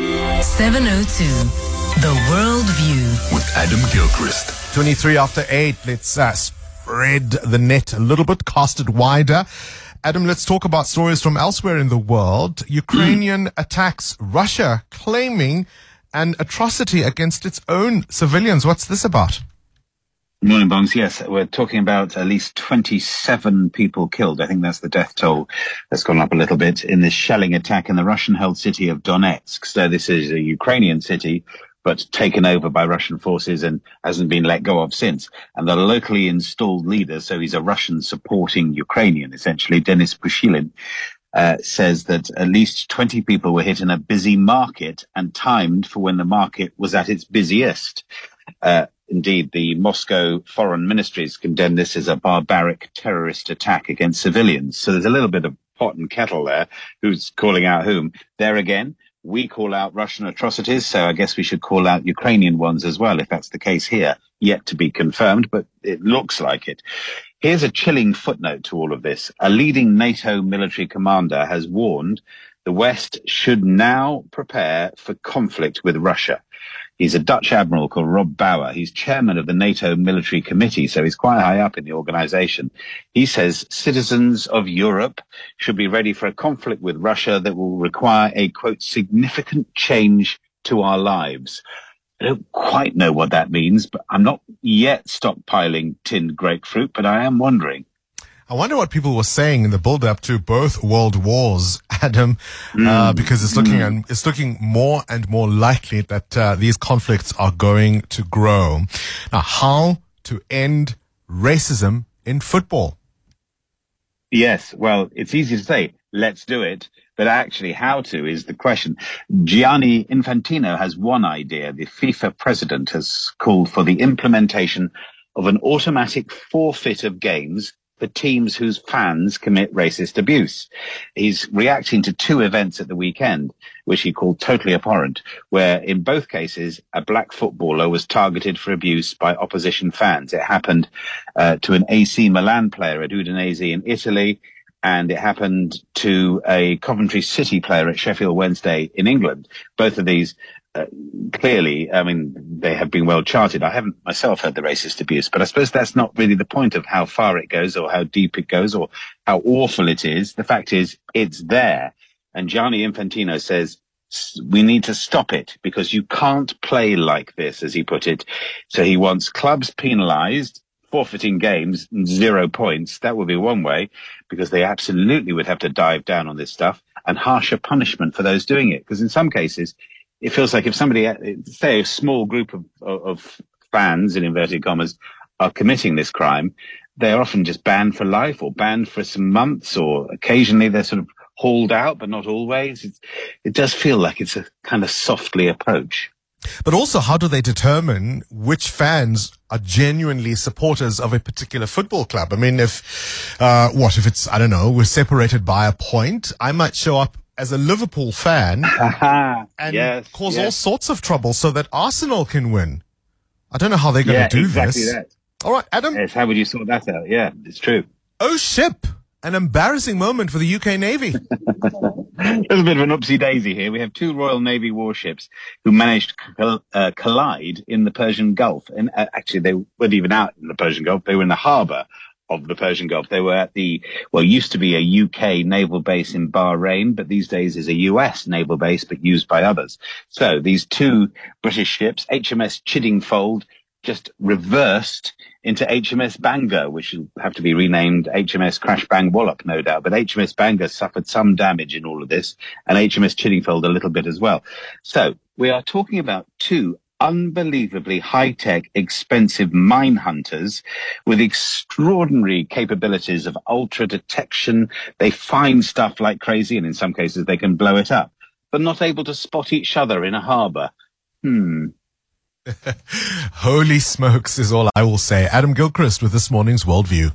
702. The World View. with Adam Gilchrist. 23 after 8. Let's uh, spread the net a little bit, cast it wider. Adam, let's talk about stories from elsewhere in the world. Ukrainian attacks Russia claiming an atrocity against its own civilians. What's this about? Morning, Bongs. Yes, we're talking about at least 27 people killed. I think that's the death toll that's gone up a little bit in this shelling attack in the Russian-held city of Donetsk. So this is a Ukrainian city, but taken over by Russian forces and hasn't been let go of since. And the locally installed leader, so he's a Russian supporting Ukrainian, essentially, Denis Pushilin, uh, says that at least 20 people were hit in a busy market and timed for when the market was at its busiest. Uh, indeed, the Moscow foreign ministries condemned this as a barbaric terrorist attack against civilians. So there's a little bit of pot and kettle there. Who's calling out whom? There again, we call out Russian atrocities, so I guess we should call out Ukrainian ones as well, if that's the case here. Yet to be confirmed, but it looks like it. Here's a chilling footnote to all of this. A leading NATO military commander has warned the West should now prepare for conflict with Russia. He's a Dutch admiral called Rob Bauer. He's chairman of the NATO military committee, so he's quite high up in the organization. He says citizens of Europe should be ready for a conflict with Russia that will require a quote significant change to our lives. I don't quite know what that means, but I'm not yet stockpiling tinned grapefruit, but I am wondering. I wonder what people were saying in the build up to both world wars, Adam, uh, because it's looking and it's looking more and more likely that uh, these conflicts are going to grow. Now, how to end racism in football? Yes, well, it's easy to say, let's do it, but actually how to is the question. Gianni Infantino has one idea. The FIFA president has called for the implementation of an automatic forfeit of games for teams whose fans commit racist abuse. He's reacting to two events at the weekend, which he called totally abhorrent, where in both cases, a black footballer was targeted for abuse by opposition fans. It happened uh, to an AC Milan player at Udinese in Italy, and it happened to a Coventry City player at Sheffield Wednesday in England. Both of these uh, clearly, I mean, they have been well charted. I haven't myself heard the racist abuse, but I suppose that's not really the point of how far it goes or how deep it goes or how awful it is. The fact is, it's there. And Gianni Infantino says, we need to stop it because you can't play like this, as he put it. So he wants clubs penalized, forfeiting games, zero points. That would be one way because they absolutely would have to dive down on this stuff and harsher punishment for those doing it. Because in some cases, it feels like if somebody, uh, say a small group of, of, fans in inverted commas are committing this crime, they are often just banned for life or banned for some months or occasionally they're sort of hauled out, but not always. It's, it does feel like it's a kind of softly approach. But also, how do they determine which fans are genuinely supporters of a particular football club? I mean, if, uh, what, if it's, I don't know, we're separated by a point, I might show up as a Liverpool fan and yes, cause all sorts of trouble so that Arsenal can win. I don't know how they're going to Yeah, do exactly this. that. All right, Adam. Yes, how would you sort that out? Yeah, it's true. Oh, ship. An embarrassing moment for the UK Navy. A little bit of an upsy daisy here. We have two Royal Navy warships who managed to uh, collide in the Persian Gulf. And uh, actually, they weren't even out in the Persian Gulf. They were in the harbour of the Persian Gulf. They were at the, well, used to be a UK naval base in Bahrain, but these days is a US naval base, but used by others. So these two British ships, HMS Chiddingfold, just reversed into HMS Bangor, which will have to be renamed HMS Crash Bang Wallop, no doubt. But HMS Bangor suffered some damage in all of this, and HMS Chiddingfold a little bit as well. So we are talking about two unbelievably high-tech, expensive mine hunters with extraordinary capabilities of ultra detection. They find stuff like crazy, and in some cases they can blow it up, but not able to spot each other in a harbour. Hmm. Holy smokes is all I will say. Adam Gilchrist with this morning's worldview.